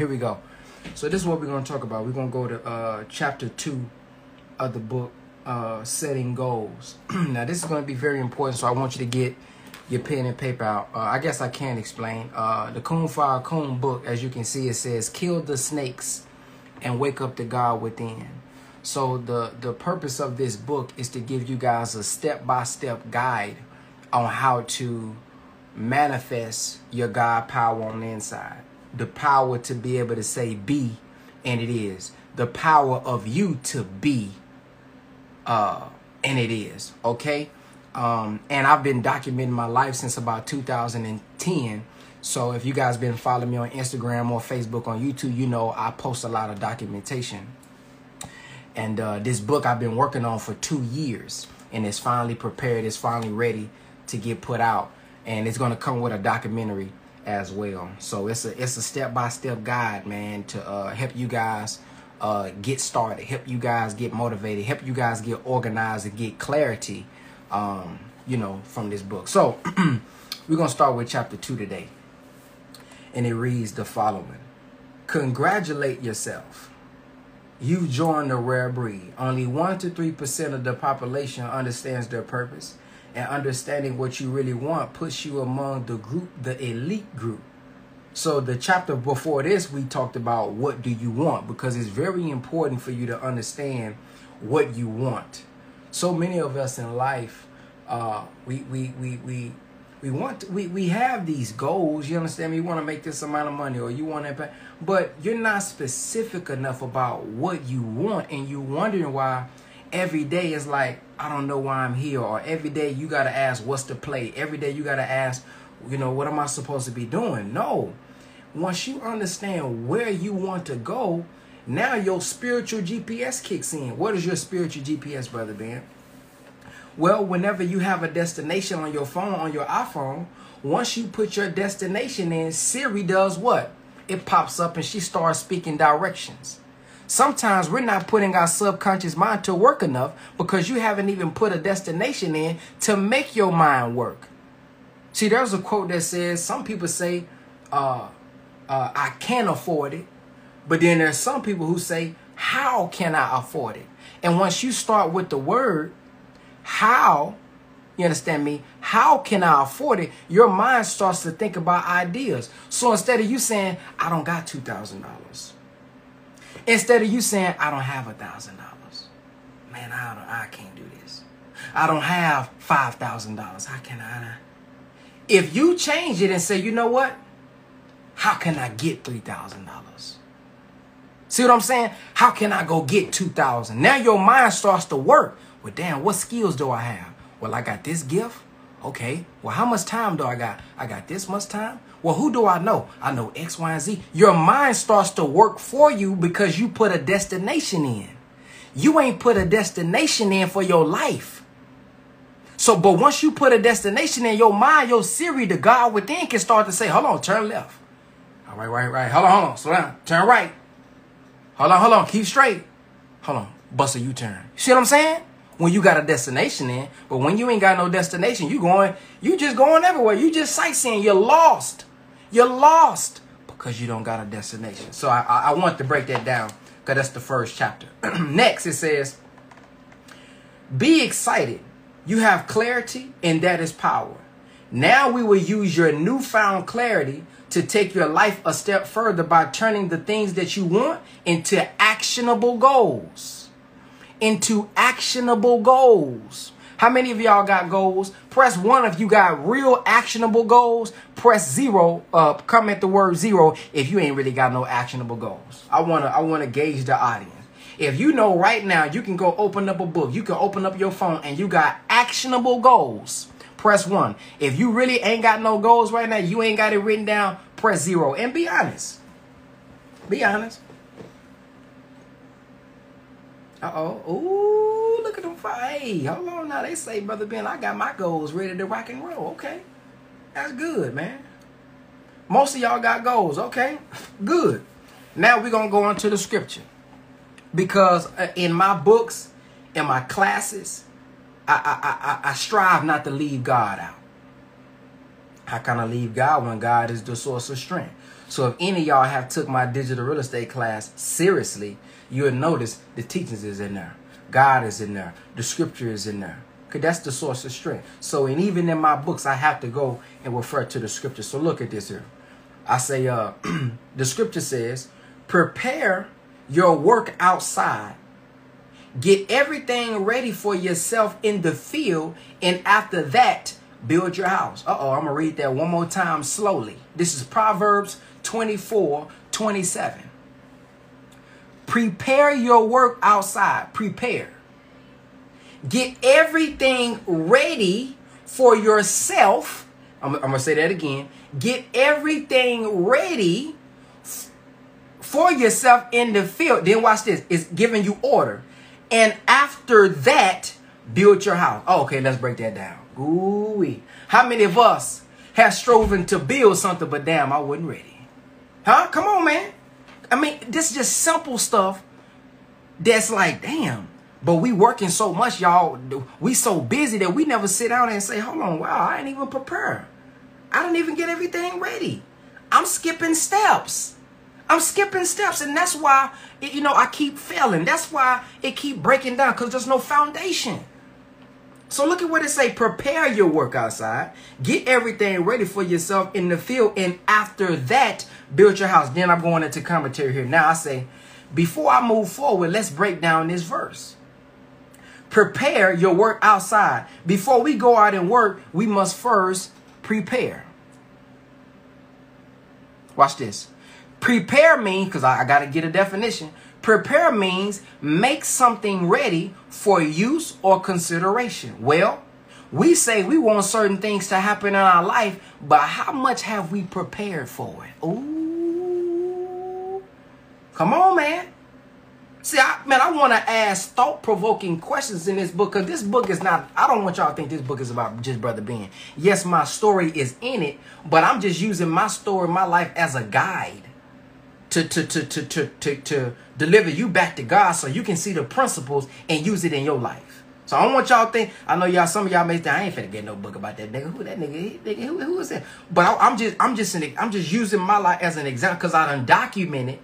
Here we go. So this is what we're going to talk about. We're going to go to uh, chapter 2 of the book, uh, Setting Goals. now, this is going to be very important, so I want you to get your pen and paper out. Uh, I guess I can't explain. Uh, the Kun Faya Kun book, as you can see, it says, kill the snakes and wake up the God within. So the, the purpose of this book is to give you guys a step-by-step -step guide on how to manifest your God power on the inside the power to be able to say be, and it is. The power of you to be, uh, and it is. Okay? Um, and I've been documenting my life since about 2010. So if you guys been following me on Instagram or Facebook on YouTube, you know I post a lot of documentation. And uh, this book I've been working on for two years, and it's finally prepared. It's finally ready to get put out, and it's going to come with a documentary as well. So it's a it's a step by step guide, man, to uh, help you guys uh, get started, help you guys get motivated, help you guys get organized and get clarity, um, you know, from this book. So we're gonna start with chapter two today, and it reads the following: Congratulate yourself. You've joined a rare breed. Only 1 to 3% of the population understands their purpose and understanding what you really want puts you among the group, the elite group. So the chapter before this, we talked about what do you want because it's very important for you to understand what you want. So many of us in life, uh, we we we we we want we we have these goals. You understand? Me? You want to make this amount of money, or you want to, but you're not specific enough about what you want, and you're wondering why every day is like I don't know why I'm here, or every day you gotta ask what's the play. Every day you gotta ask, you know, what am I supposed to be doing? No. Once you understand where you want to go, now your spiritual GPS kicks in. What is your spiritual GPS, brother Ben? Well, whenever you have a destination on your phone, on your iPhone, once you put your destination in, Siri does what? It pops up and she starts speaking directions. Sometimes we're not putting our subconscious mind to work enough because you haven't even put a destination in to make your mind work. See, there's a quote that says, some people say, uh, uh, I can afford it. But then there's some people who say, how can I afford it? And once you start with the word, how, you understand me? How can I afford it? Your mind starts to think about ideas. So instead of you saying, I don't got $2,000. Instead of you saying, I don't have a thousand dollars. Man, I don't, I can't do this. I don't have five thousand dollars. How can I? If you change it and say, you know what? How can I get three thousand dollars? See what I'm saying? How can I go get two thousand? Now your mind starts to work. Well, damn, what skills do I have? Well, I got this gift. Okay. Well, how much time do I got? I got this much time. Well, who do I know? I know X, Y, and Z. Your mind starts to work for you because you put a destination in. You ain't put a destination in for your life. So, but once you put a destination in your mind, your Siri, the God within, can start to say, hold on, turn left. All right, right, right. Hold on, hold on. Slow down. Turn right. Hold on, hold on. Keep straight. Hold on. Bust a U-turn. See what I'm saying? When you got a destination in. But when you ain't got no destination, you going, you just going everywhere. You just sightseeing. You're lost. You're lost because you don't got a destination. So I, I, I want to break that down because that's the first chapter. Next, it says, be excited. You have clarity and that is power. Now we will use your newfound clarity to take your life a step further by turning the things that you want into actionable goals into actionable goals. How many of y'all got goals? Press one if you got real actionable goals. Press zero, uh, comment the word zero if you ain't really got no actionable goals. I wanna, I wanna gauge the audience. If you know right now, you can go open up a book, you can open up your phone and you got actionable goals. Press one. If you really ain't got no goals right now, you ain't got it written down, press zero. And be honest. Be honest. Uh-oh. Ooh, look at them fight. Hey, hold on now. They say, Brother Ben, I got my goals ready to rock and roll. Okay. That's good, man. Most of y'all got goals. Okay. Good. Now we're going to go into the scripture. Because uh, in my books, in my classes, I, I, I, I strive not to leave God out. How can I leave God when God is the source of strength? So if any of y'all have took my digital real estate class seriously, you'll notice the teachings is in there. God is in there. The scripture is in there. Because that's the source of strength. So, and even in my books, I have to go and refer to the scripture. So look at this here. I say, uh, the scripture says, prepare your work outside. Get everything ready for yourself in the field. And after that, build your house. Uh-oh, I'm going to read that one more time slowly. This is Proverbs 24, 27. Prepare your work outside. Prepare. Get everything ready for yourself. I'm, I'm going to say that again. Get everything ready for yourself in the field. Then watch this. It's giving you order. And after that, build your house. Oh, okay, let's break that down. Ooh-wee. How many of us have striven to build something, but damn, I wasn't ready? Huh? Come on, man. I mean, this is just simple stuff that's like, damn, but we working so much, y'all. We so busy that we never sit down and say, hold on, wow, I ain't even prepare. I didn't even get everything ready. I'm skipping steps. I'm skipping steps. And that's why, it, you know, I keep failing. That's why it keep breaking down because there's no foundation. So look at what it say. Prepare your work outside. Get everything ready for yourself in the field. And after that, build your house. Then I'm going into commentary here. Now I say, before I move forward, let's break down this verse prepare your work outside. Before we go out and work, we must first prepare. Watch this. Prepare means, because I, I got to get a definition. Prepare means make something ready for use or consideration. Well, we say we want certain things to happen in our life, but how much have we prepared for it? Ooh. Come on, man. See, I, man, I want to ask thought-provoking questions in this book because this book is not. I don't want y'all to think this book is about just brother Ben. Yes, my story is in it, but I'm just using my story, my life as a guide to to to to to to, to deliver you back to God, so you can see the principles and use it in your life. So I don't want y'all to think. I know y'all. Some of y'all may think I ain't finna get no book about that nigga. Who that nigga? nigga who, who is that? But I, am just I'm just I'm just using my life as an example because I done documented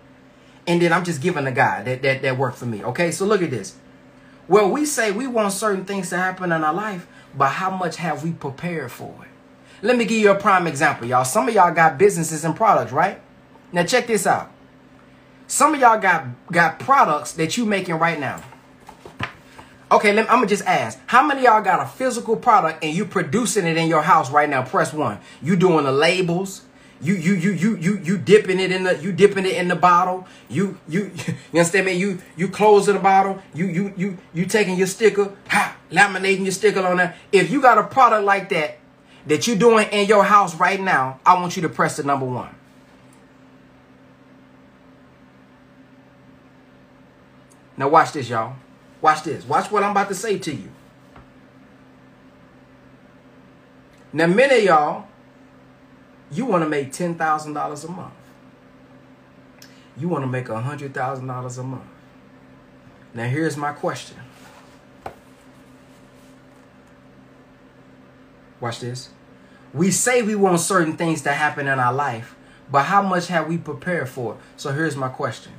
and then I'm just giving a guy that, that, that worked for me. Okay, so look at this. Well, we say we want certain things to happen in our life, but how much have we prepared for it? Let me give you a prime example, y'all. Some of y'all got businesses and products, right? Now check this out. Some of y'all got got products that you making right now. Okay, let me, I'm gonna just ask. How many y'all got a physical product and you producing it in your house right now? Press one. You doing the labels, you you you you you you dipping it in the you dipping it in the bottle. You you you understand me? You you closing the bottle. You you you you taking your sticker, ha, laminating your sticker on there. If you got a product like that that you're doing in your house right now, I want you to press the number one. Now watch this, y'all. Watch this. Watch what I'm about to say to you. Now, many of y'all you want to make $10,000 a month. You want to make $100,000 a month. Now, here's my question. Watch this. We say we want certain things to happen in our life, but how much have we prepared for? So here's my question.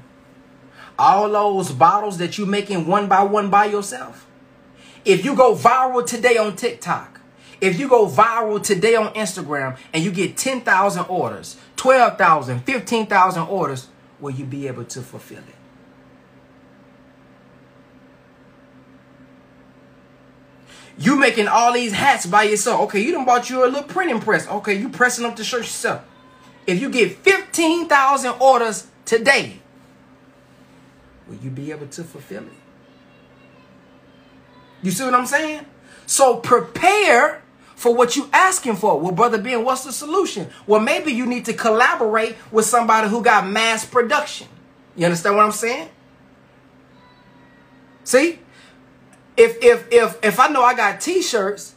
All those bottles that you're making one by one by yourself, if you go viral today on TikTok, if you go viral today on Instagram and you get 10,000 orders, 12,000, 15,000 orders, will you be able to fulfill it? You making all these hats by yourself. Okay, you done bought you a little printing press. Okay, you pressing up the shirt yourself. If you get 15,000 orders today, will you be able to fulfill it? You see what I'm saying? So prepare for what you asking for. Well, brother Ben, what's the solution? Well, maybe you need to collaborate with somebody who got mass production. You understand what I'm saying? See? If if if if I know I got t-shirts,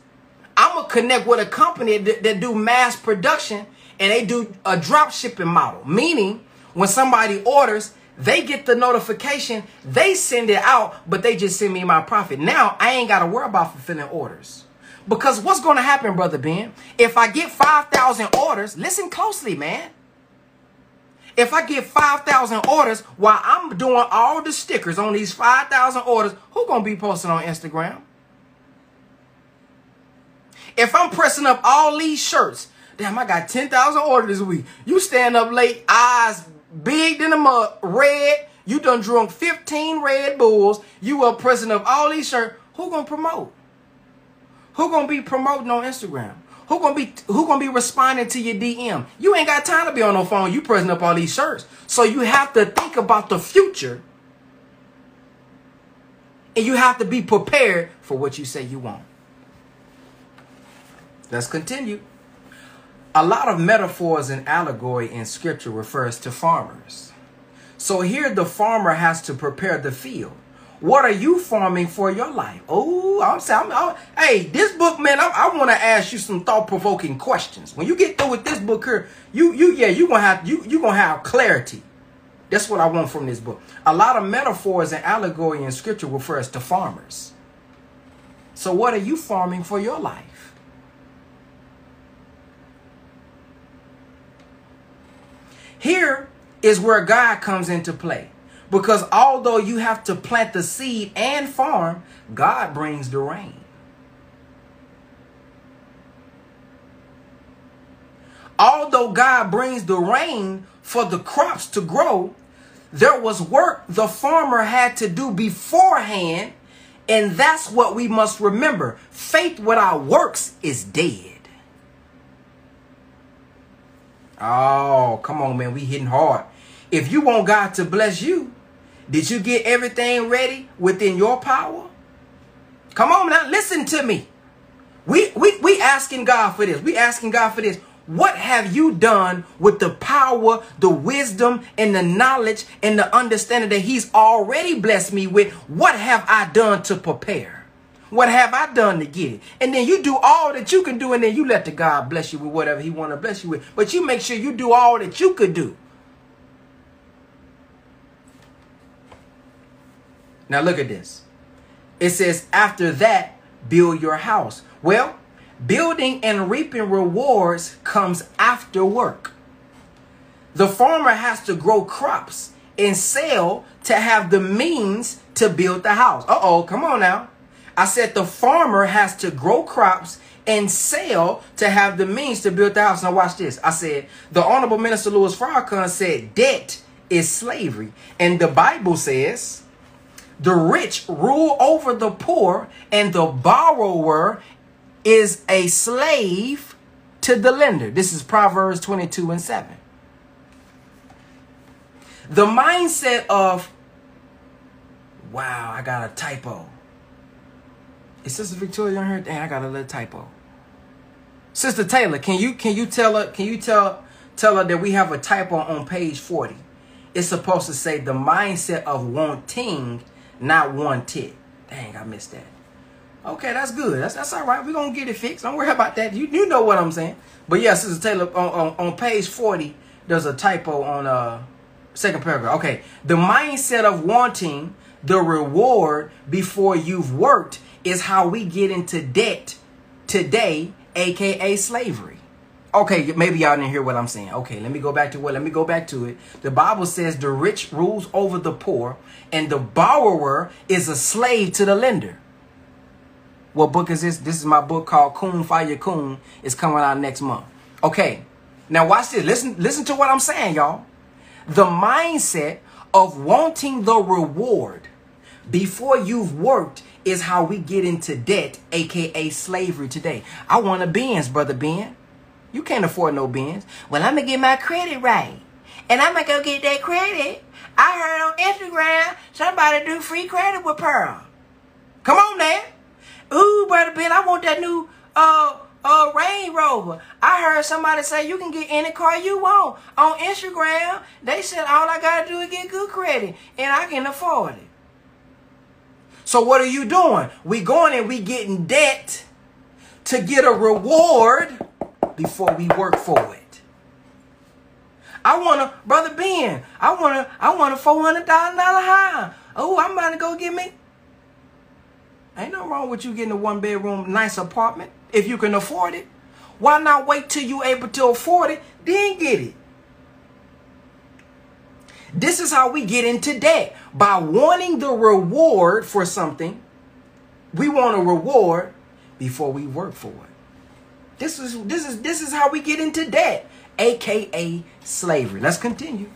I'm gonna connect with a company that, that do mass production and they do a drop shipping model. Meaning when somebody orders, they get the notification, they send it out, but they just send me my profit. Now I ain't gotta worry about fulfilling orders. Because what's going to happen, Brother Ben? If I get 5,000 orders, listen closely, man. If I get 5,000 orders while I'm doing all the stickers on these 5,000 orders, who going to be posting on Instagram? If I'm pressing up all these shirts, damn, I got 10,000 orders this week. You stand up late, eyes big than a mug, red. You done drunk 15 Red Bulls. You are pressing up all these shirts. Who going to promote? Who to be promoting on Instagram? Who gonna be who gonna be responding to your DM? You ain't got time to be on no phone. You pressing up all these shirts. So you have to think about the future. And you have to be prepared for what you say you want. Let's continue. A lot of metaphors and allegory in scripture refers to farmers. So here the farmer has to prepare the field. What are you farming for your life? Oh, I'm saying, I'm, I'm, hey, this book, man, I, I want to ask you some thought-provoking questions. When you get through with this book here, you, you, yeah, you gonna have, you, you gonna have clarity. That's what I want from this book. A lot of metaphors and allegory in scripture refers to farmers. So what are you farming for your life? Here is where God comes into play. Because although you have to plant the seed and farm, God brings the rain. Although God brings the rain for the crops to grow, there was work the farmer had to do beforehand. And that's what we must remember. Faith without works is dead. Oh, come on, man. We hitting hard. If you want God to bless you, did you get everything ready within your power? Come on now, listen to me. We we we asking God for this. We asking God for this. What have you done with the power, the wisdom, and the knowledge and the understanding that He's already blessed me with? What have I done to prepare? What have I done to get it? And then you do all that you can do, and then you let the God bless you with whatever He want to bless you with. But you make sure you do all that you could do. Now look at this. It says, after that, build your house. Well, building and reaping rewards comes after work. The farmer has to grow crops and sell to have the means to build the house. Uh oh, come on now. I said the farmer has to grow crops and sell to have the means to build the house. Now watch this. I said the Honorable Minister Louis Farrakhan said debt is slavery. And the Bible says the rich rule over the poor, and the borrower is a slave to the lender. This is Proverbs 22 and 7. The mindset of, wow, I got a typo. Is Sister Victoria on here? Dang, I got a little typo. Sister Taylor, can you can you tell her can you tell tell her that we have a typo on page 40? It's supposed to say the mindset of wanting not one tick. Dang, I missed that. Okay, that's good. That's that's all right. We're gonna get it fixed. Don't worry about that. You you know what I'm saying. But yeah, Sister Taylor, on, on, on page 40, there's a typo on uh second paragraph. Okay. The mindset of wanting the reward before you've worked is how we get into debt today, aka slavery. Okay, maybe y'all didn't hear what I'm saying. Okay, let me go back to what. Let me go back to it. The Bible says the rich rules over the poor, and the borrower is a slave to the lender. What book is this? This is my book called Kun Faya Kun. It's coming out next month. Okay, now watch this. Listen, listen to what I'm saying, y'all. The mindset of wanting the reward before you've worked is how we get into debt, aka slavery today. I want a Benz, brother Ben. You can't afford no Benz. Well, I'm gonna get my credit right. And I'm gonna go get that credit. I heard on Instagram somebody do free credit with Pearl. Come on now. Ooh, brother Ben, I want that new uh uh Range Rover. I heard somebody say you can get any car you want on Instagram. They said all I gotta do is get good credit and I can afford it. So what are you doing? We going and we getting debt to get a reward before we work for it. I want a brother Ben. I want to. I want a four hundred thousand dollar high. Oh, I'm about to go get me. Ain't no wrong with you getting a one bedroom nice apartment if you can afford it. Why not wait till you able to afford it, then get it? This is how we get into debt. By wanting the reward for something, we want a reward before we work for it. This is this is this is how we get into debt, aka slavery. Let's continue.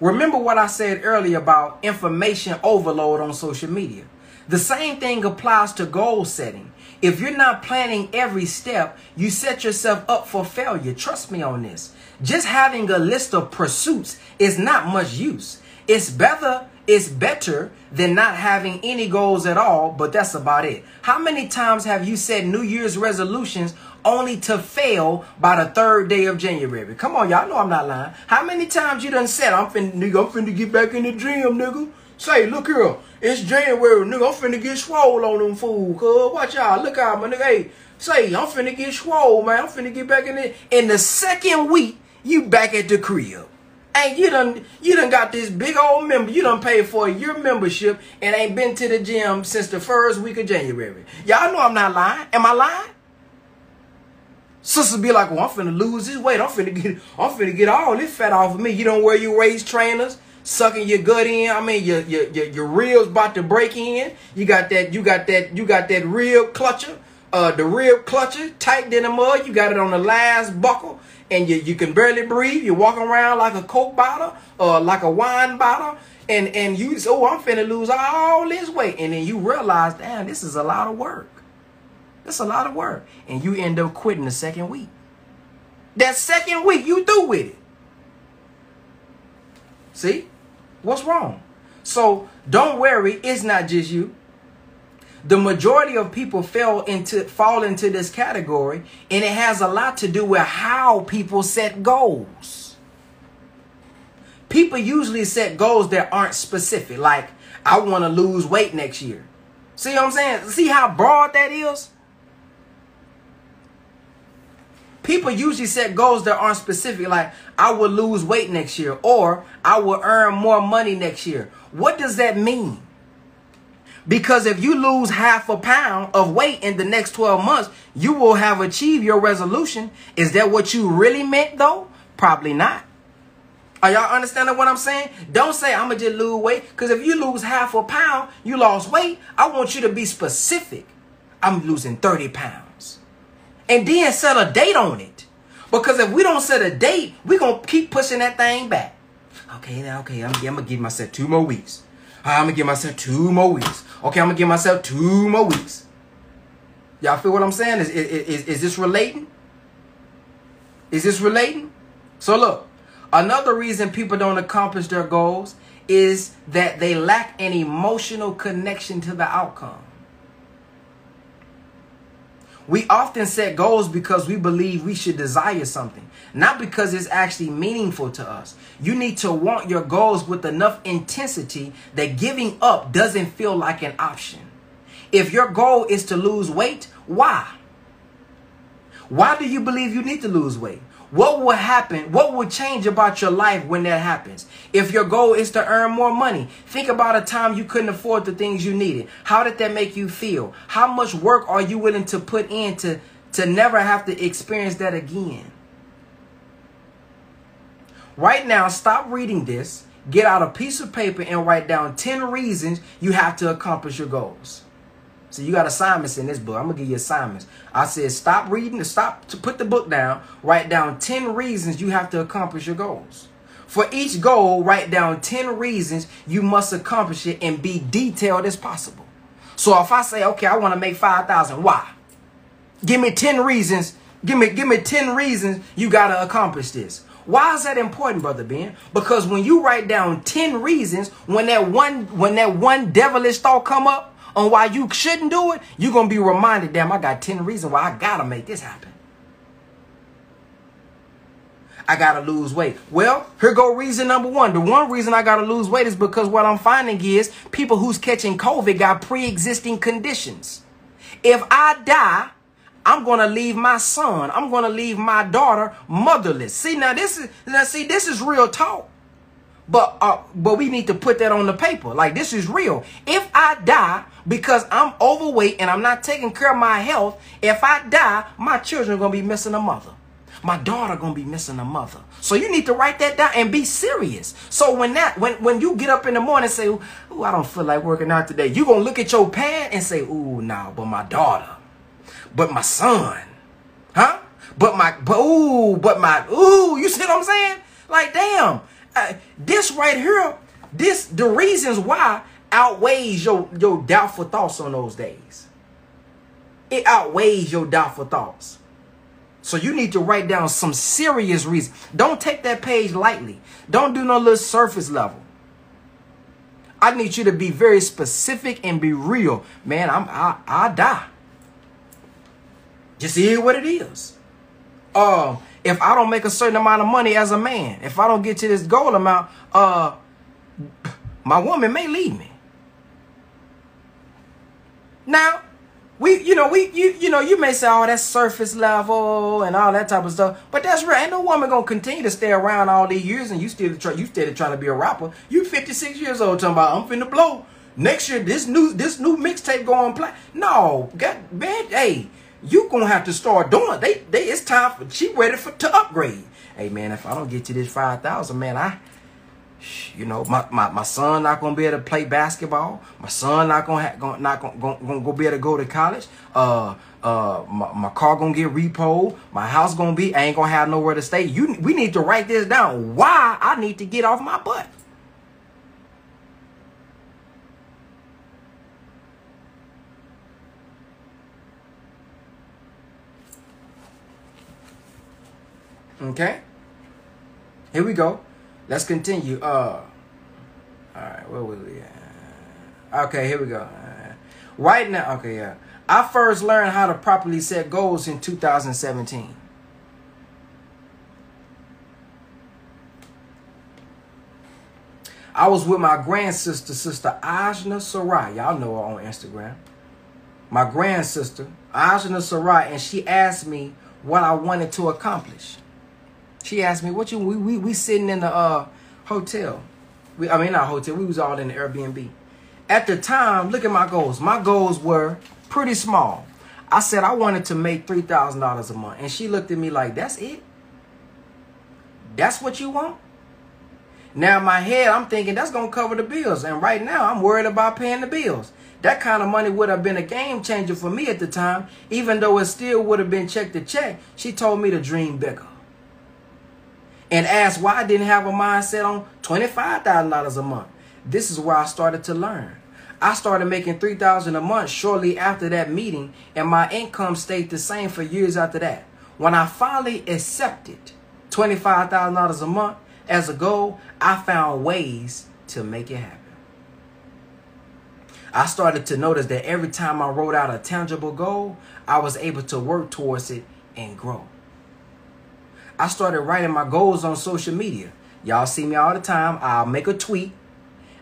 Remember what I said earlier about information overload on social media. The same thing applies to goal setting. If you're not planning every step, you set yourself up for failure. Trust me on this. Just having a list of pursuits is not much use. It's better it's better than not having any goals at all, but that's about it. How many times have you set New Year's resolutions only to fail by the third day of January? Come on, y'all know I'm not lying. How many times you done said, I'm finna, nigga, I'm finna get back in the gym, nigga? Say, look here, it's January, nigga, I'm finna get swole on them fool, cuz. Watch out, look out, my nigga. Hey, say, I'm finna get swole, man. I'm finna get back in it. In the second week, you back at the crib. And you done you done got this big old member. You done paid for your membership and ain't been to the gym since the first week of January. Y'all know I'm not lying. Am I lying? Sisters be like, well, I'm finna lose this weight. I'm finna get I'm finna get all this fat off of me. You don't wear your waist trainers, sucking your gut in. I mean your your your, your ribs about to break in. You got that, you got that, you got that rib clutcher. Uh, the rib clutcher tight in the mud. You got it on the last buckle and you, you can barely breathe. You're walking around like a Coke bottle or like a wine bottle. And, and you oh, I'm finna lose all this weight. And then you realize, damn, this is a lot of work. That's a lot of work. And you end up quitting the second week. That second week, you do with it. See? What's wrong? So don't worry, it's not just you the majority of people fell into fall into this category and it has a lot to do with how people set goals people usually set goals that aren't specific like i want to lose weight next year see what i'm saying see how broad that is people usually set goals that aren't specific like i will lose weight next year or i will earn more money next year what does that mean because if you lose half a pound of weight in the next 12 months, you will have achieved your resolution. Is that what you really meant though? Probably not. Are y'all understanding what I'm saying? Don't say I'm gonna just lose weight. Because if you lose half a pound, you lost weight. I want you to be specific. I'm losing 30 pounds. And then set a date on it. Because if we don't set a date, we're gonna keep pushing that thing back. Okay, now, okay, I'm, I'm gonna give myself two more weeks. I'm gonna give myself two more weeks. Okay, I'm gonna give myself two more weeks. Y'all feel what I'm saying? Is, is, is this relating? Is this relating? So look, another reason people don't accomplish their goals is that they lack an emotional connection to the outcome. We often set goals because we believe we should desire something, not because it's actually meaningful to us. You need to want your goals with enough intensity that giving up doesn't feel like an option. If your goal is to lose weight, why? Why do you believe you need to lose weight? What will happen? What will change about your life when that happens? If your goal is to earn more money, think about a time you couldn't afford the things you needed. How did that make you feel? How much work are you willing to put in to, to never have to experience that again? Right now, stop reading this, get out a piece of paper, and write down 10 reasons you have to accomplish your goals. So you got assignments in this book. I'm gonna give you assignments. I said stop reading, stop to put the book down, write down 10 reasons you have to accomplish your goals. For each goal, write down 10 reasons you must accomplish it and be detailed as possible. So if I say, okay, I want to make 5,000, why? Give me 10 reasons. Give me, give me 10 reasons you got to accomplish this. Why is that important, brother Ben? Because when you write down 10 reasons, when that one, when that one devilish thought come up, on why you shouldn't do it, you're going to be reminded, damn, I got 10 reasons why I got to make this happen. I got to lose weight. Well, here go reason number one. The one reason I got to lose weight is because what I'm finding is people who's catching COVID got pre-existing conditions. If I die, I'm to leave my son, I'm to leave my daughter motherless. See, now this is, now see, this is real talk. But uh, but we need to put that on the paper. Like this is real. If I die because I'm overweight and I'm not taking care of my health, if I die, my children are gonna be missing a mother. my daughter gonna be missing a mother. So you need to write that down and be serious. So when that when when you get up in the morning and say, "Ooh, I don't feel like working out today," you gonna look at your pad and say, "Ooh, nah, but my daughter, but my son, huh? But my but ooh, but my ooh." You see what I'm saying? Like, damn, uh, this right here, this the reasons why outweighs your your doubtful thoughts on those days. It outweighs your doubtful thoughts. So you need to write down some serious reasons. Don't take that page lightly. Don't do no little surface level. I need you to be very specific and be real. Man, I'm I I die. Just see what it is. Um, if I don't make a certain amount of money as a man, if I don't get to this goal amount, uh my woman may leave me. Now, we, you know, we, you, you know, you may say, oh, that's surface level and all that type of stuff, but that's real. Ain't no woman gonna continue to stay around all these years and you still try, you still trying to be a rapper. You 56 years old talking about I'm finna blow next year. This new, this new mixtape going play. No, God, man, hey, you gonna have to start doing. They, they, it's time for. She ready for to upgrade. Hey man, if I don't get you this five thousand, man, I you know, my, my, my son not gonna be able to play basketball. My son not gonna ha- gonna not gonna, gonna, gonna go be able to go to college. Uh, uh, my, my car gonna get repoed. My house gonna be. I ain't gonna have nowhere to stay. You, we need to write this down. Why I need to get off my butt. Okay. Here we go. Let's continue. Uh, all right, where was we at? Okay, here we go. Right now, okay, yeah. I first learned how to properly set goals in 2017. I was with my grand sister, Sister Ajna Sarai. Y'all know her on Instagram. My grand sister, Ajna Sarai, and she asked me what I wanted to accomplish. She asked me, "What you we we, we sitting in the uh, hotel? We, I mean not hotel. We was all in the Airbnb. At the time, look at my goals. My goals were pretty small. I said I wanted to make three thousand dollars a month, and she looked at me like, "That's it? That's what you want?" Now in my head, I'm thinking that's gonna cover the bills, and right now I'm worried about paying the bills. That kind of money would have been a game changer for me at the time, even though it still would have been check to check. She told me to dream bigger and asked why I didn't have a mindset on $25,000 a month. This is where I started to learn. I started making 3000 a month shortly after that meeting and my income stayed the same for years after that. When I finally accepted $25,000 a month as a goal, I found ways to make it happen. I started to notice that every time I wrote out a tangible goal, I was able to work towards it and grow. I started writing my goals on social media. Y'all see me all the time. I'll make a tweet.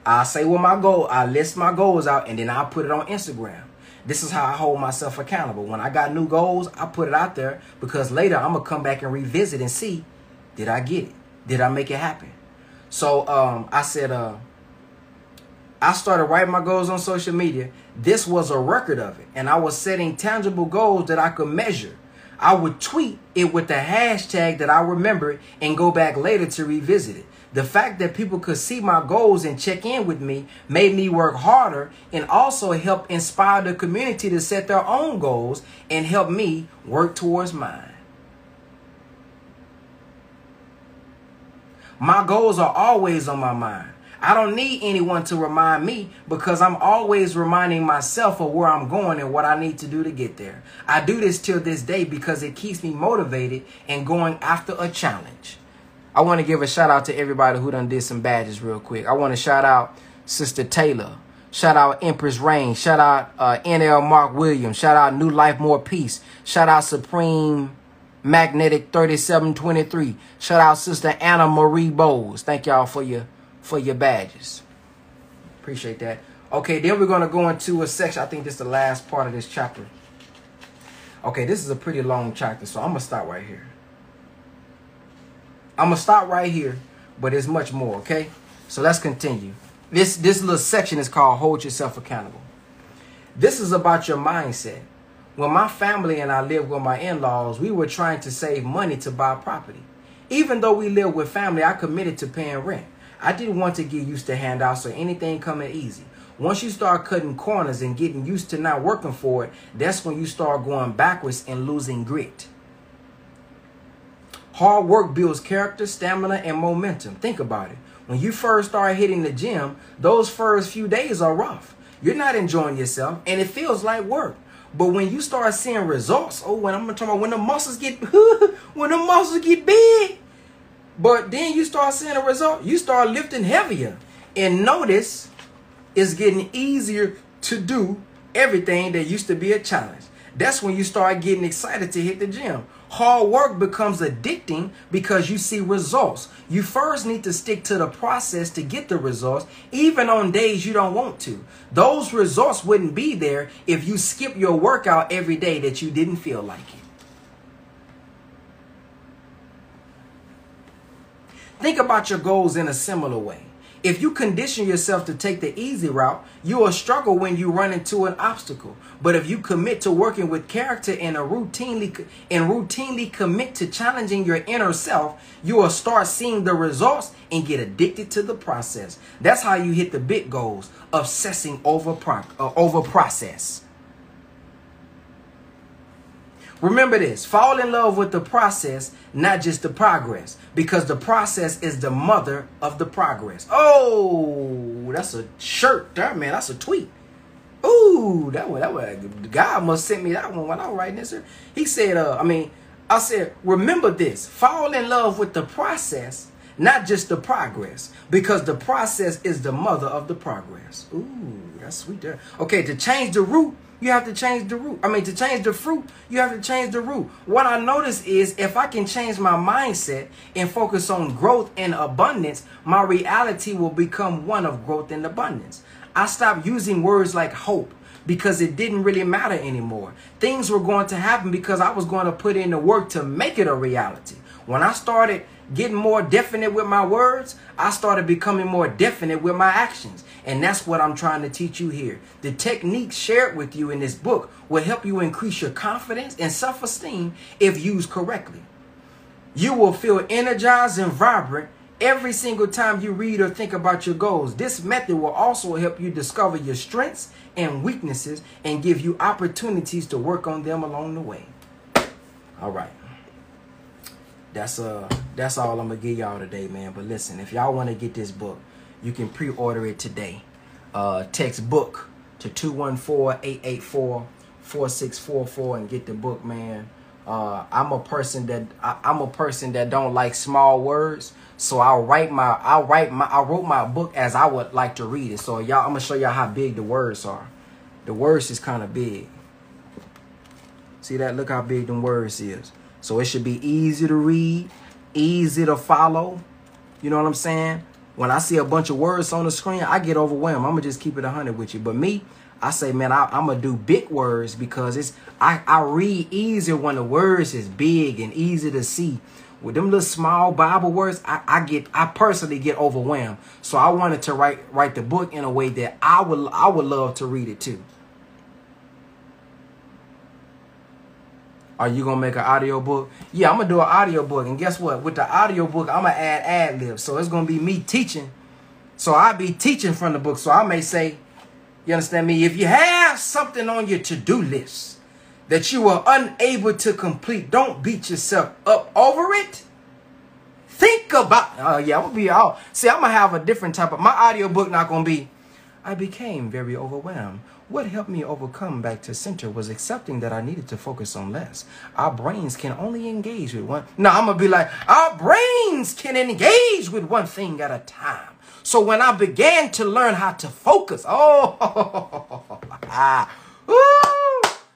I'll say what my goal, I list my goals out, and then I'll put it on Instagram. This is how I hold myself accountable. When I got new goals, I put it out there because later I'm gonna come back and revisit and see, did I get it? Did I make it happen? So um, I said, uh, I started writing my goals on social media. This was a record of it, and I was setting tangible goals that I could measure. I would tweet it with the hashtag that I remembered and go back later to revisit it. The fact that people could see my goals and check in with me made me work harder and also help inspire the community to set their own goals and help me work towards mine. My goals are always on my mind. I don't need anyone to remind me because I'm always reminding myself of where I'm going and what I need to do to get there. I do this till this day because it keeps me motivated and going after a challenge. I want to give a shout out to everybody who done did some badges real quick. I want to shout out Sister Taylor. Shout out Empress Rain. Shout out uh, NL Mark Williams. Shout out New Life More Peace. Shout out Supreme Magnetic 3723. Shout out Sister Anna Marie Bowles. Thank y'all for your for your badges. Appreciate that. Okay, then we're going to go into a section. I think this is the last part of this chapter. Okay, this is a pretty long chapter, so I'm going to start right here. I'm going to start right here, but there's much more, okay? So let's continue. This, this little section is called Hold Yourself Accountable. This is about your mindset. when my family and I lived with my in-laws, we were trying to save money to buy property. Even though we lived with family, I committed to paying rent. I didn't want to get used to handouts or anything coming easy. Once you start cutting corners and getting used to not working for it, that's when you start going backwards and losing grit. Hard work builds character, stamina, and momentum. Think about it. When you first start hitting the gym, those first few days are rough. You're not enjoying yourself, and it feels like work. But when you start seeing results, oh, when I'm talking about when the muscles get when the muscles get big, but then you start seeing a result, you start lifting heavier. And notice it's getting easier to do everything that used to be a challenge. That's when you start getting excited to hit the gym. Hard work becomes addicting because you see results. You first need to stick to the process to get the results, even on days you don't want to. Those results wouldn't be there if you skip your workout every day that you didn't feel like it. Think about your goals in a similar way. If you condition yourself to take the easy route, you will struggle when you run into an obstacle. But if you commit to working with character and routinely and routinely commit to challenging your inner self, you will start seeing the results and get addicted to the process. That's how you hit the big goals, obsessing over pro- uh, over process. Remember this fall in love with the process, not just the progress, because the process is the mother of the progress. Oh, that's a shirt there, man. That's a tweet. Ooh, that one, that one. God must sent me that one when I was writing this. He said, uh, I mean, I said, remember this fall in love with the process, not just the progress, because the process is the mother of the progress. Ooh, that's sweet. Okay, to change the root, you have to change the root. I mean, to change the fruit, you have to change the root. What I notice is if I can change my mindset and focus on growth and abundance, my reality will become one of growth and abundance. I stopped using words like hope because it didn't really matter anymore. Things were going to happen because I was going to put in the work to make it a reality. When I started getting more definite with my words, I started becoming more definite with my actions. And that's what I'm trying to teach you here. The techniques shared with you in this book will help you increase your confidence and self esteem if used correctly. You will feel energized and vibrant every single time you read or think about your goals. This method will also help you discover your strengths and weaknesses and give you opportunities to work on them along the way. All right. That's uh that's all I'm gonna give y'all today, man. But listen, if y'all want to get this book, you can pre-order it today. Uh, text book to 214-884-4644 and get the book, man. Uh, I'm a person that I, am a person that don't like small words, so I'll write my I write my I wrote my book as I would like to read it. So y'all, I'm gonna show y'all how big the words are. The words is kind of big. See that? Look how big the words is. So it should be easy to read, easy to follow. You know what I'm saying? When I see a bunch of words on the screen, I get overwhelmed. I'm gonna just keep it 100 with you. But me, I say, man, I, am gonna do big words because it's I, I read easier when the words is big and easy to see. With them little small Bible words, I, I get I personally get overwhelmed. So I wanted to write write the book in a way that I would I would love to read it too. Are you gonna make an audio book? Yeah, I'm gonna do an audio book. And guess what? With the audio book, I'm gonna add ad libs. So it's gonna be me teaching. So I'll be teaching from the book. So I may say, you understand me? If you have something on your to-do list that you are unable to complete, don't beat yourself up over it. Think about oh uh, yeah, I'm gonna be all see, I'm gonna have a different type of my audio book not gonna be I became very overwhelmed what helped me overcome back to center was accepting that I needed to focus on less. Our brains can only engage with one. Now I'm going to be like, our brains can engage with one thing at a time. So when I began to learn how to focus, oh,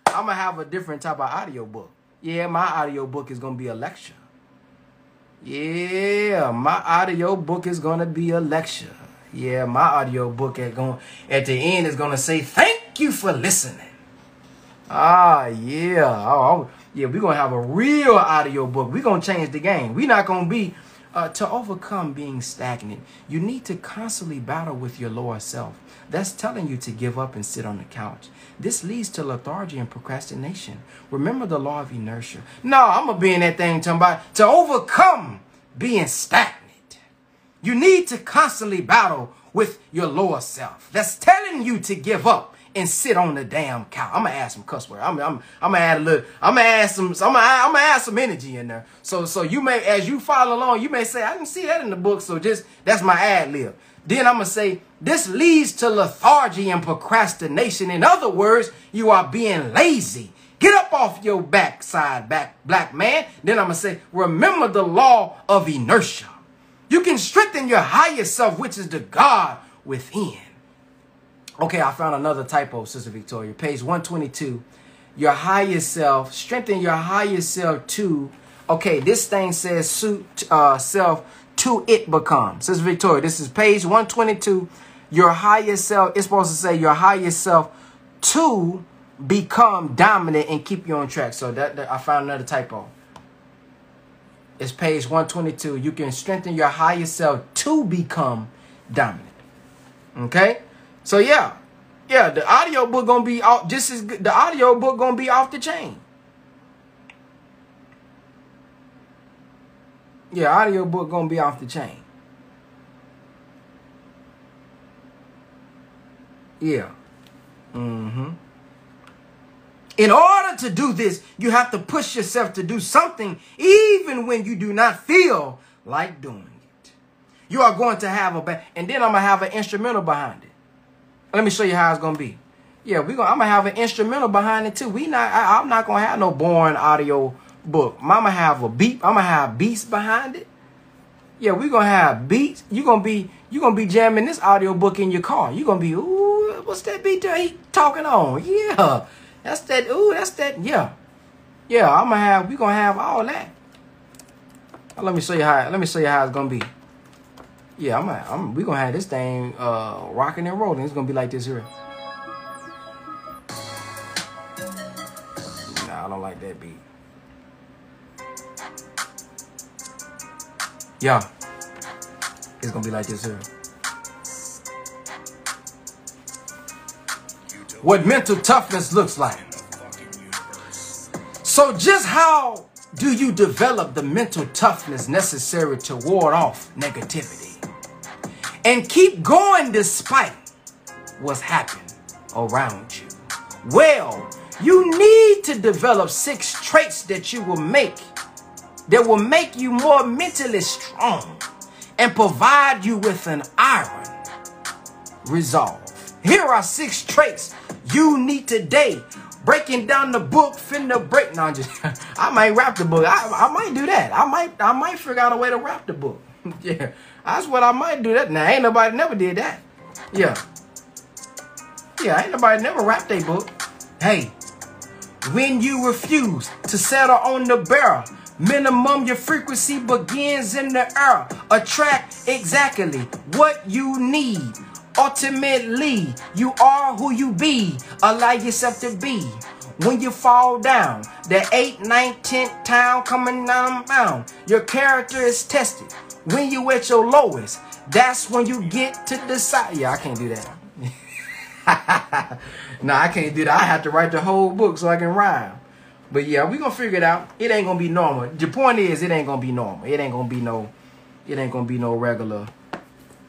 I'm going to have a different type of audio book. Yeah, my audio book is going to be a lecture. Yeah, my audio book is going to be a lecture. Yeah, my audio book at going at the end is gonna say thank you for listening. Ah, yeah. Oh, oh yeah, we're gonna have a real audio book. We're gonna change the game. We're not gonna be uh, uh, to overcome being stagnant, you need to constantly battle with your lower self. That's telling you to give up and sit on the couch. This leads to lethargy and procrastination. Remember the law of inertia. No, I'm going to be in that thing talking about to overcome being stagnant. You need to constantly battle with your lower self. That's telling you to give up and sit on the damn couch. I'm gonna add some cuss word. I'm, I'm, I'm gonna add a little. I'm gonna add some. I'm gonna, I'm gonna add some energy in there. So, so you may, as you follow along, you may say, I didn't see that in the book. So just that's my ad lib. Then I'm gonna say this leads to lethargy and procrastination. In other words, you are being lazy. Get up off your backside, back black man. Then I'm gonna say, remember the law of inertia. You can strengthen your higher self, which is the God within. Okay, I found another typo, Sister Victoria. Page 122. Your higher self, strengthen your higher self to, okay, this thing says suit uh, self to it become. Sister Victoria, this is page 122. Your higher self, it's supposed to say your higher self to become dominant and keep you on track. So that, that I found another typo. It's page 122. You can strengthen your higher self to become dominant. Okay? So yeah. Yeah, the audio book gonna be off just as good. The audio book gonna be off the chain. Yeah, audio book gonna be off the chain. Yeah. Mm-hmm. In order to do this, you have to push yourself to do something even when you do not feel like doing it. You are going to have a and then I'm gonna have an instrumental behind it. Let me show you how it's gonna be. Yeah, we gonna I'm gonna have an instrumental behind it too. We not I, am not gonna have no boring audio book. Gonna have a beat. I'm gonna have beats behind it. Yeah, we gonna have beats. You gonna be you gonna be jamming this audio book in your car. You gonna be ooh, what's that beat that he talking on? Yeah. That's that. Ooh, that's that. Yeah, yeah. I'm gonna have. We gonna have all that. Let me show you how. Let me show you how it's gonna be. Yeah, I'm. I'm. We gonna have this thing uh rocking and rolling. It's gonna be like this here. Nah, I don't like that beat. Yeah, it's gonna be like this here. what mental toughness looks like. So, just how do you develop the mental toughness necessary to ward off negativity and keep going despite what's happening around you? Well, you need to develop six traits that you will make that will make you more mentally strong and provide you with an iron resolve. Here are six traits you need today. Breaking down the book, finna break. No, I'm just I might rap the book. I, I might do that. I might I might figure out a way to rap the book. yeah. That's what I might do that. Now ain't nobody never did that. Yeah. Yeah, ain't nobody never rapped a book. Hey, when you refuse to settle on the barrel, minimum your frequency begins in the air. Attract exactly what you need Ultimately, you are who you be. Allow yourself to be. When you fall down, the 8th, 9th, 10th town coming down bound, your character is tested. When you at your lowest, that's when you get to decide. Yeah, I can't do that. no, I can't do that. I have to write the whole book so I can rhyme. But yeah, we gonna figure it out. It ain't gonna be normal. The point is, it ain't gonna be normal. It ain't gonna be no, it ain't gonna be no regular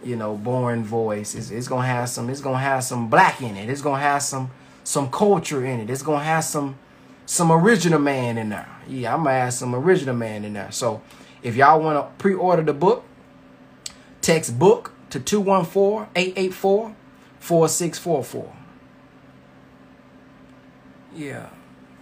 you know, boring voice. It's, it's gonna have some. It's gonna have some black in it. It's gonna have some some culture in it. It's gonna have some some original man in there. Yeah, I'm gonna add some original man in there. So if y'all wanna pre-order the book, text book to 214-884-4644. Yeah,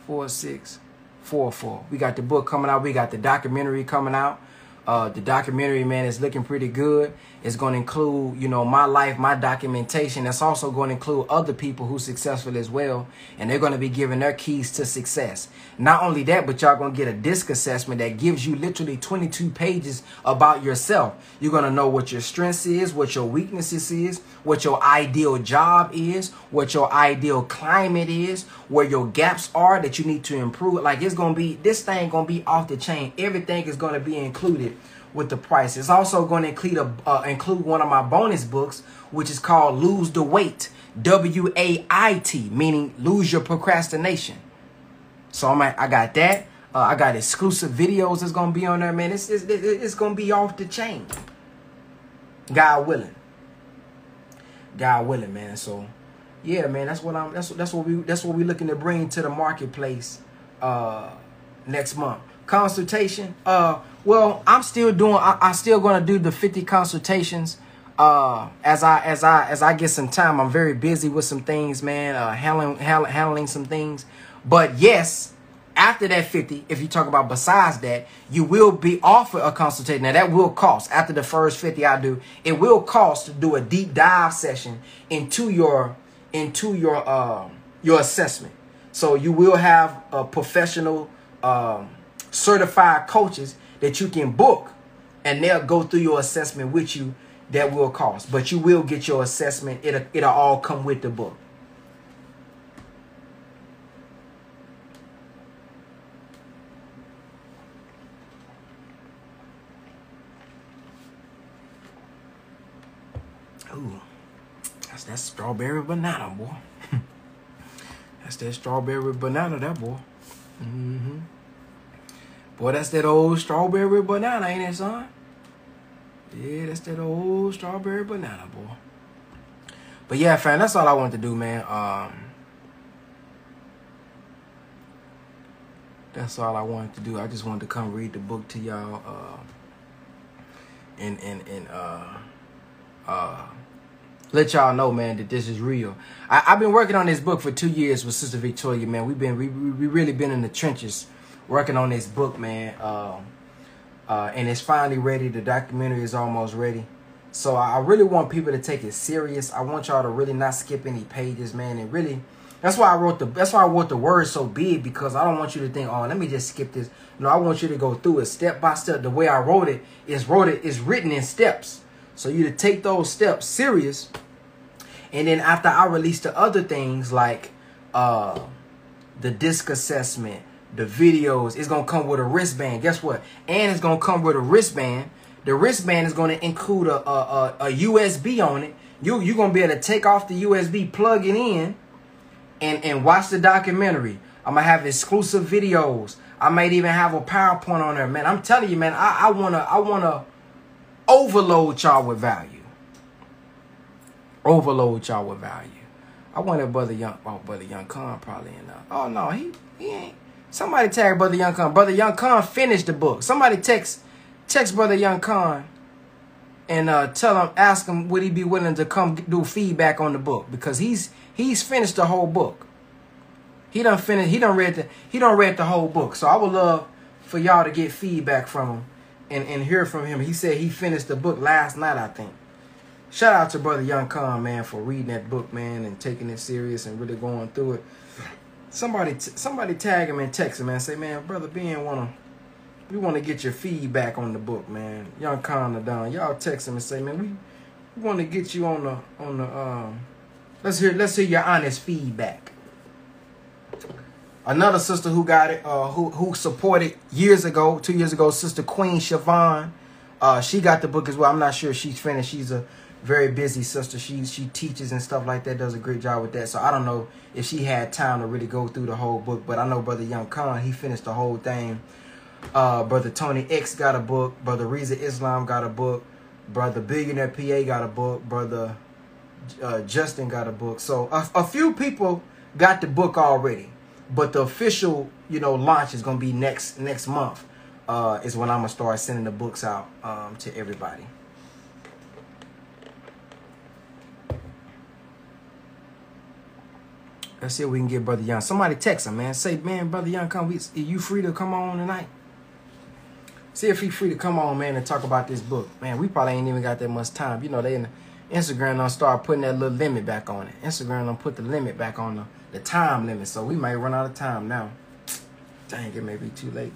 4644. We got the book coming out. We got the documentary coming out. Uh, the documentary, man, is looking pretty good. It's going to include, you know, my life, my documentation. That's also going to include other people who successful as well. And they're going to be giving their keys to success. Not only that, but y'all going to get a disc assessment that gives you literally 22 pages about yourself. You're going to know what your strengths is, what your weaknesses is, what your ideal job is, what your ideal climate is, where your gaps are that you need to improve. Like it's going to be, this thing going to be off the chain. Everything is going to be included with the price. It's also going to include a uh, include one of my bonus books, which is called Lose the Weight, W A I T, meaning lose your procrastination. So I'm I got that. Uh, I got exclusive videos that's gonna be on there, man. It's it's, it's gonna be off the chain. God willing. God willing, man. So yeah, man, that's what I'm that's that's what we that's what we looking to bring to the marketplace uh next month. Consultation. Uh well, I'm still doing I, I still gonna do the 50 consultations uh as I as I as I get some time. I'm very busy with some things, man, uh handling handling some things. But yes, after that 50, if you talk about besides that, you will be offered a consultation. Now that will cost. After the first 50 I do, it will cost to do a deep dive session into your into your um your assessment. So you will have a professional um, certified coaches that you can book and they'll go through your assessment with you that will cost. But you will get your assessment. It'll, it'll all come with the book. Ooh, that's that strawberry banana, boy. that's that strawberry banana, that boy. Mm-hmm. Boy, that's that old strawberry banana, ain't it, son? Yeah, that's that old strawberry banana, boy. But yeah, fam, that's all I wanted to do, man. Um, that's all I wanted to do. I just wanted to come read the book to y'all. Uh, and and and uh, uh, let y'all know, man, that this is real. I, have been working on this book for two years with Sister Victoria, man. We've been we we really been in the trenches working on this book, man. Um, uh, and it's finally ready. The documentary is almost ready. So I really want people to take it serious. I want y'all to really not skip any pages, man, and really. That's why I wrote the. That's why I wrote the word so big because I don't want you to think, oh, let me just skip this. No, I want you to go through it step by step. The way I wrote it is wrote it is written in steps. So you to take those steps serious. And then after I release the other things like uh the disc assessment, the videos, it's gonna come with a wristband. Guess what? And it's gonna come with a wristband. The wristband is gonna include a a, a, a USB on it. You you're gonna be able to take off the USB, plug it in, and and watch the documentary. I'm gonna have exclusive videos. I might even have a PowerPoint on there, man. I'm telling you, man. I, I wanna I wanna overload y'all with value. Overload y'all with value. I wanted Brother Young, oh, Brother Young Khan probably in there. Oh, no, he, he ain't. Somebody tag Brother Young Khan. Brother Young Khan finished the book. Somebody text, text Brother Young Khan and uh, tell him, ask him, would he be willing to come do feedback on the book? Because he's he's finished the whole book. He done finished, he done read the, he done read the whole book. So I would love for y'all to get feedback from him and, and hear from him. He said he finished the book last night, I think. Shout out to brother Young Khan, man, for reading that book, man, and taking it serious and really going through it. Somebody, t- somebody tag him and text him, man. Say, man, brother Ben wanna, we want to get your feedback on the book, man. Young the Don, y'all text him and say, man, we, we want to get you on the on the um. Let's hear let's hear your honest feedback. Another sister who got it, uh, who who supported years ago, two years ago, Sister Queen Siobhan. Uh, she got the book as well. I'm not sure she's finished. She's a very busy sister. She she teaches and stuff like that. Does a great job with that. So I don't know if she had time to really go through the whole book. But I know Brother Young Khan, he finished the whole thing. Uh, Brother Tony X got a book. Brother Reza Islam got a book. Brother Billionaire PA got a book. Brother uh, Justin got a book. So a, a few people got the book already. But the official, you know, launch is gonna be next next month. Uh, is when I'm gonna start sending the books out um, to everybody. Let's see if we can get Brother Young. Somebody text him, man. Say, man, Brother Young, come. We, you free to come on tonight? See if he's free to come on, man, and talk about this book. Man, we probably ain't even got that much time. You know, they in Instagram don't start putting that little limit back on it. Instagram don't put the limit back on the the time limit. So we might run out of time now. Dang, it may be too late.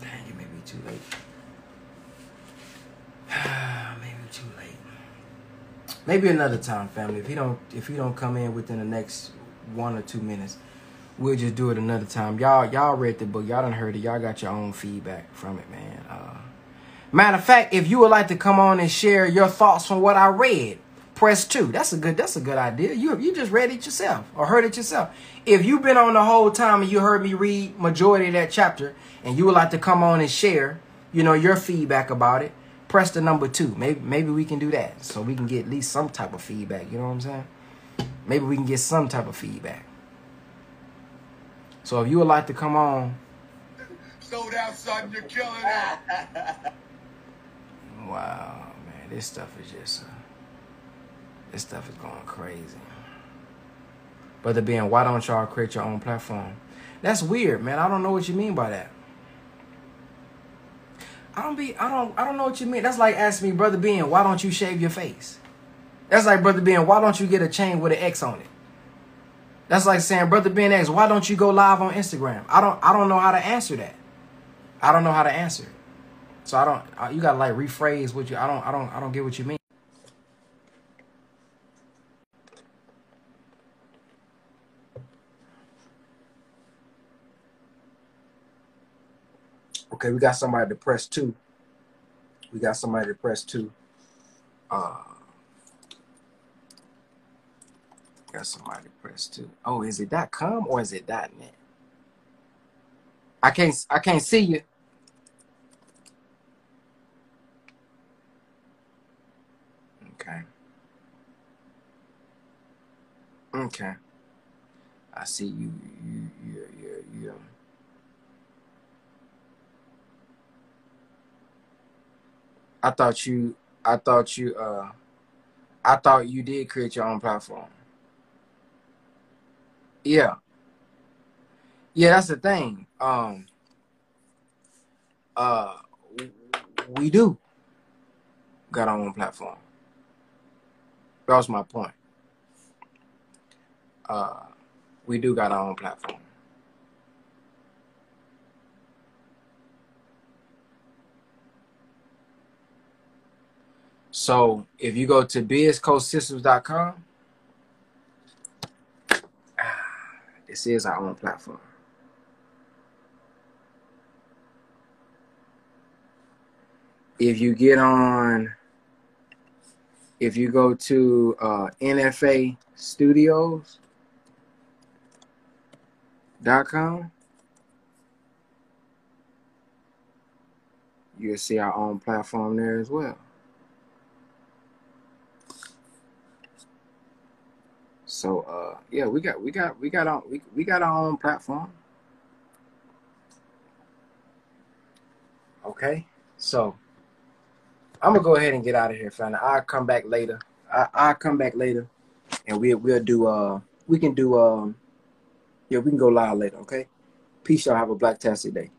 Dang, it may be too late. maybe another time, family. If he don't if he don't come in within the next one or two minutes, we'll just do it another time. Y'all y'all read the book. Y'all done heard it. Y'all got your own feedback from it, man. Uh, Matter of fact, if you would like to come on and share your thoughts from what I read, press two. That's a good. That's a good idea. You you just read it yourself or heard it yourself. If you've been on the whole time and you heard me read majority of that chapter, and you would like to come on and share, you know, your feedback about it, press the number two. Maybe maybe we can do that so we can get at least some type of feedback. You know what I'm saying? Maybe we can get some type of feedback. So if you would like to come on. Sold out, son. You're killing it. wow, man, this stuff is just. Uh, this stuff is going crazy. Brother Ben, why don't y'all create your own platform? That's weird, man. I don't know what you mean by that. Don't be I don't I don't know what you mean. That's like asking me, brother Ben, why don't you shave your face? That's like brother Ben, why don't you get a chain with an X on it? That's like saying, brother Ben X, why don't you go live on Instagram? I don't I don't know how to answer that. I don't know how to answer. it. So I don't you gotta like rephrase what you I don't I don't I don't get what you mean. Okay, we got somebody to press two. We got somebody to press two. Uh, got somebody to press two. Oh, is it com or is it net? I can't I can't see you. Okay. Okay. I see you you you you you I thought you I thought you uh I thought you did create your own platform. Yeah. Yeah, that's the thing. Um uh we do got our own platform. That was my point. Uh we do got our own platform. So if you go to bizcoastsystems.com, this is our own platform. If you get on, if you go to uh, NFA Studios.com, you'll see our own platform there as well. So uh, yeah, we got we got we got our we, we got our own platform. Okay, so I'm gonna go ahead and get out of here, fam. I'll come back later. I, I'll come back later, and we'll we'll do uh we can do um yeah we can go live later. Okay, peace. Y'all have a black tastic day.